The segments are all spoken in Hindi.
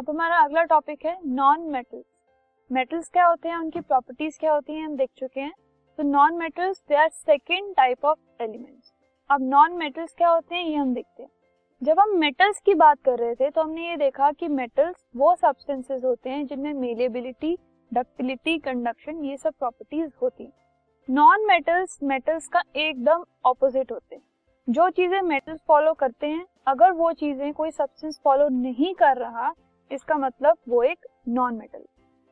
अब हमारा अगला टॉपिक है नॉन मेटल्स मेटल्स क्या होते हैं? उनकी प्रॉपर्टीज़ क्या होती हैं? हम देख चुके हैं। तो non metals they are second type of elements अब नॉन मेटल्स क्या होते हैं? ये हम देखते हैं। जब हम मेटल्स की बात कर रहे थे तो हमने ये देखा कि मेटल्स वो सब्सटेंसेस होते हैं जिनमें मेलेबिलिटी डक्टिलिटी कंडक्शन ये सब प्रॉपर्टीज़ होती हैं। नॉन मेटल्स मेटल्स का एकदम ऑपोजिट होते हैं। जो चीज़ें मेटल्स फॉलो करते हैं, अगर वो चीज़ें कोई सब्सटेंस फॉलो नहीं कर रहा इसका मतलब वो एक नॉन मेटल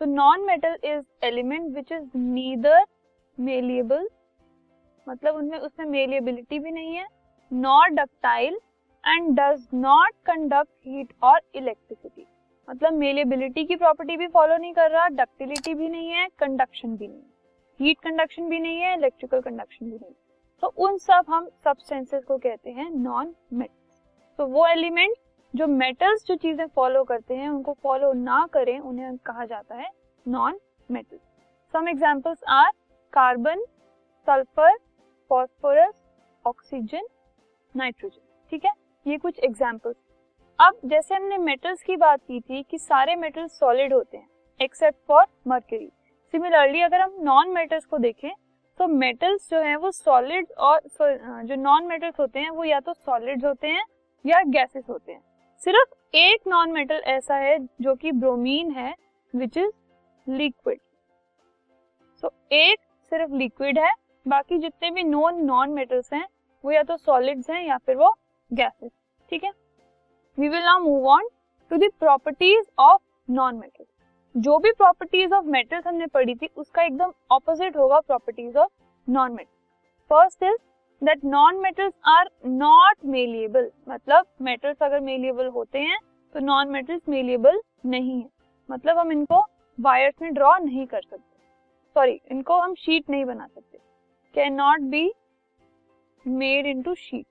तो non metal is element which is neither malleable मतलब उनमें उसमें मेलिएबिलिटी भी नहीं है not ductile and does not conduct heat और इलेक्ट्रिसिटी मतलब मेलेबिलिटी की प्रॉपर्टी भी फॉलो नहीं कर रहा डक्टिलिटी भी नहीं है कंडक्शन भी नहीं हीट कंडक्शन भी नहीं है इलेक्ट्रिकल कंडक्शन भी नहीं तो उन सब हम सब्सटेंसेस को कहते हैं नॉन मेटल्स तो वो एलिमेंट जो मेटल्स जो चीज़ें फॉलो करते हैं, उनको फॉलो ना करें, उन्हें कहा जाता है non metal some examples are carbon sulphur phosphorus oxygen nitrogen ठीक है? ये कुछ एग्जाम्पल्स अब जैसे हमने मेटल्स की बात की थी कि सारे मेटल्स सॉलिड होते हैं एक्सेप्ट फॉर मर्करी सिमिलरली अगर हम नॉन मेटल्स को देखें तो मेटल्स जो है वो सॉलिड और जो नॉन मेटल्स होते हैं, वो या तो सॉलिड्स होते हैं या गैसेस होते हैं. सिर्फ़ एक नॉन मेटल ऐसा है जो कि ब्रोमीन है विच इज़ लिक्विड सो एक सिर्फ़ लिक्विड है, बाकी जितने भी नॉन नॉन मेटल्स हैं, वो या तो सॉलिड्स हैं या फिर वो गैसेस ठीक है? We will now move on to the properties of non metals जो भी प्रॉपर्टीज़ ऑफ़ मेटल्स हमने पढ़ी थी, उसका एकदम ऑपोजिट होगा properties of non metal first is that non metals are not malleable मतलब मेटल्स अगर मेलिएबल होते हैं तो नॉन मेटल्स मेलिएबल नहीं है। मतलब हम इनको वायर्स में ड्रॉ नहीं कर सकते। सॉरी इनको हम शीट नहीं बना सकते। Can not be made into sheet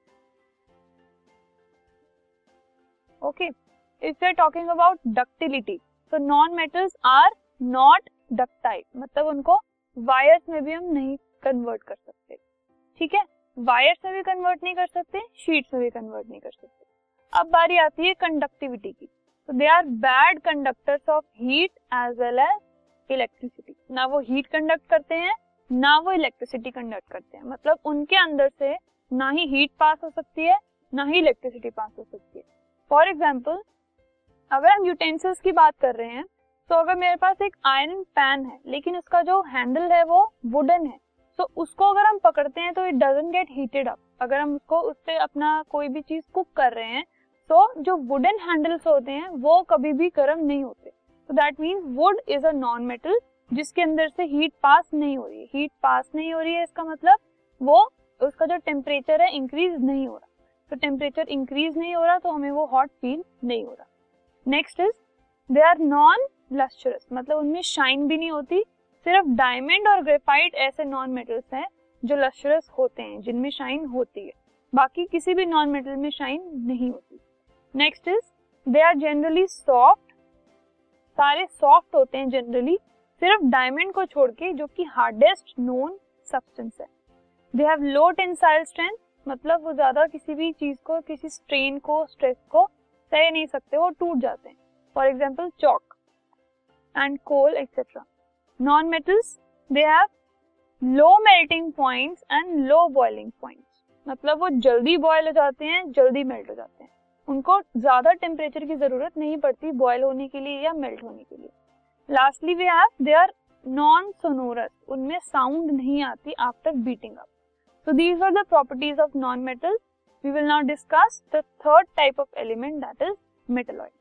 okay if you are talking about ductility तो non metals are not ductile मतलब उनको वायर्स में भी हम नहीं कन्वर्ट कर सकते। ठीक है? वायर्स से भी कन्वर्ट नहीं कर सकते शीट से भी कन्वर्ट नहीं कर सकते। अब बारी आती है कंडक्टिविटी की। तो they are bad conductors of heat as well as electricity ना वो हीट कंडक्ट करते हैं, ना वो इलेक्ट्रिसिटी कंडक्ट करते हैं। मतलब उनके अंदर से ना ही हीट पास हो सकती है, ना ही इलेक्ट्रिसिटी पास हो सकती है। फॉर एग्ज़ाम्पल अगर हम यूटेंसिल्स की बात कर रहे हैं तो अगर मेरे पास एक आयरन पैन है, लेकिन उसका जो हैंडल है वो वुडन है तो उसको अगर हम पकड़ते हैं तो it doesn't get heated up अगर हम उसको, उससे अपना कोई भी चीज़ कुक कर रहे हैं तो जो वुडन हैंडल्स होते हैं, वो कभी भी गर्म नहीं होते. तो that means wood is a non metal जिसके अंदर से हीट पास नहीं हो रही है. हीट पास नहीं हो रही है, इसका मतलब वो, उसका जो टेम्परेचर है इंक्रीज नहीं हो रहा. तो टेम्परेचर इंक्रीज नहीं हो रहा तो हमें वो हॉट फील नहीं हो रहा. Next is they are non lustrous मतलब उनमें शाइन भी नहीं होती सिर्फ़ डायमंड और ग्रेफाइट ऐसे नॉन मेटल्स हैं जो लस्टरस होते हैं, जिनमें शाइन होती है। बाकी किसी भी नॉन मेटल में शाइन नहीं होती। Next is they are generally soft सारे सॉफ्ट होते हैं जनरली सिर्फ़ डायमंड को छोड़ के, जो कि हार्डेस्ट नोन सब्सटेंस है। They have low tensile strength मतलब वो ज़्यादा किसी भी चीज़ को, किसी स्ट्रेन को स्ट्रेस को सह नहीं सकते, वो टूट जाते हैं। For example chalk and coal etcetera non metals they have low melting points and low boiling points मतलब वो जल्दी बॉयल हो जाते हैं, जल्दी मेल्ट हो जाते हैं। उनको ज़्यादा टेम्परेचर की ज़रूरत नहीं पड़ती बॉयल होने के लिए या मेल्ट होने के लिए। Lastly we have they are non sonorous उनमें साउंड नहीं आती after beating up so these are the properties of non-metals we will now discuss the third type of element, that is metalloids.